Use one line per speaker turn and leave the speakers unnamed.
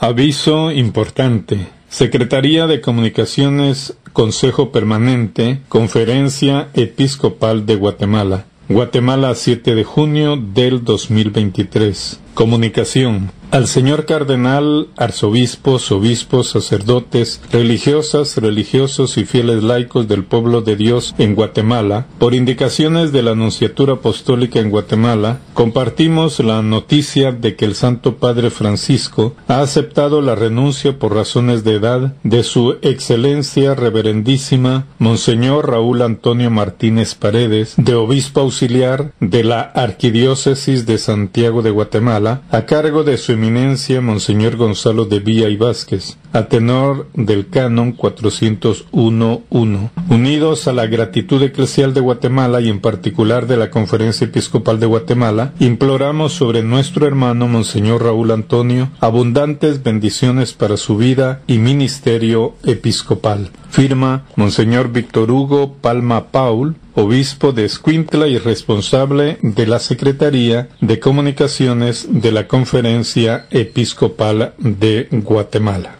Aviso importante. Secretaría de Comunicaciones, Consejo Permanente, Conferencia Episcopal de Guatemala. Guatemala 7 de junio del 2023. Comunicación. Al señor cardenal, arzobispos, obispos, sacerdotes, religiosas, religiosos y fieles laicos del pueblo de Dios en Guatemala, por indicaciones de la Anunciatura Apostólica en Guatemala, compartimos la noticia de que el Santo Padre Francisco ha aceptado la renuncia por razones de edad de su excelencia reverendísima Monseñor Raúl Antonio Martínez Paredes, de obispo auxiliar de la Arquidiócesis de Santiago de Guatemala, a cargo de su eminencia Monseñor Gonzalo de Villa y Vázquez, a tenor del canon 401.1. Unidos a la gratitud eclesial de Guatemala y en particular de la Conferencia Episcopal de Guatemala, imploramos sobre nuestro hermano Monseñor Raúl Antonio abundantes bendiciones para su vida y ministerio episcopal. Firma Monseñor Víctor Hugo Palma Paul, obispo de Escuintla y responsable de la Secretaría de Comunicaciones de la Conferencia Episcopal de Guatemala.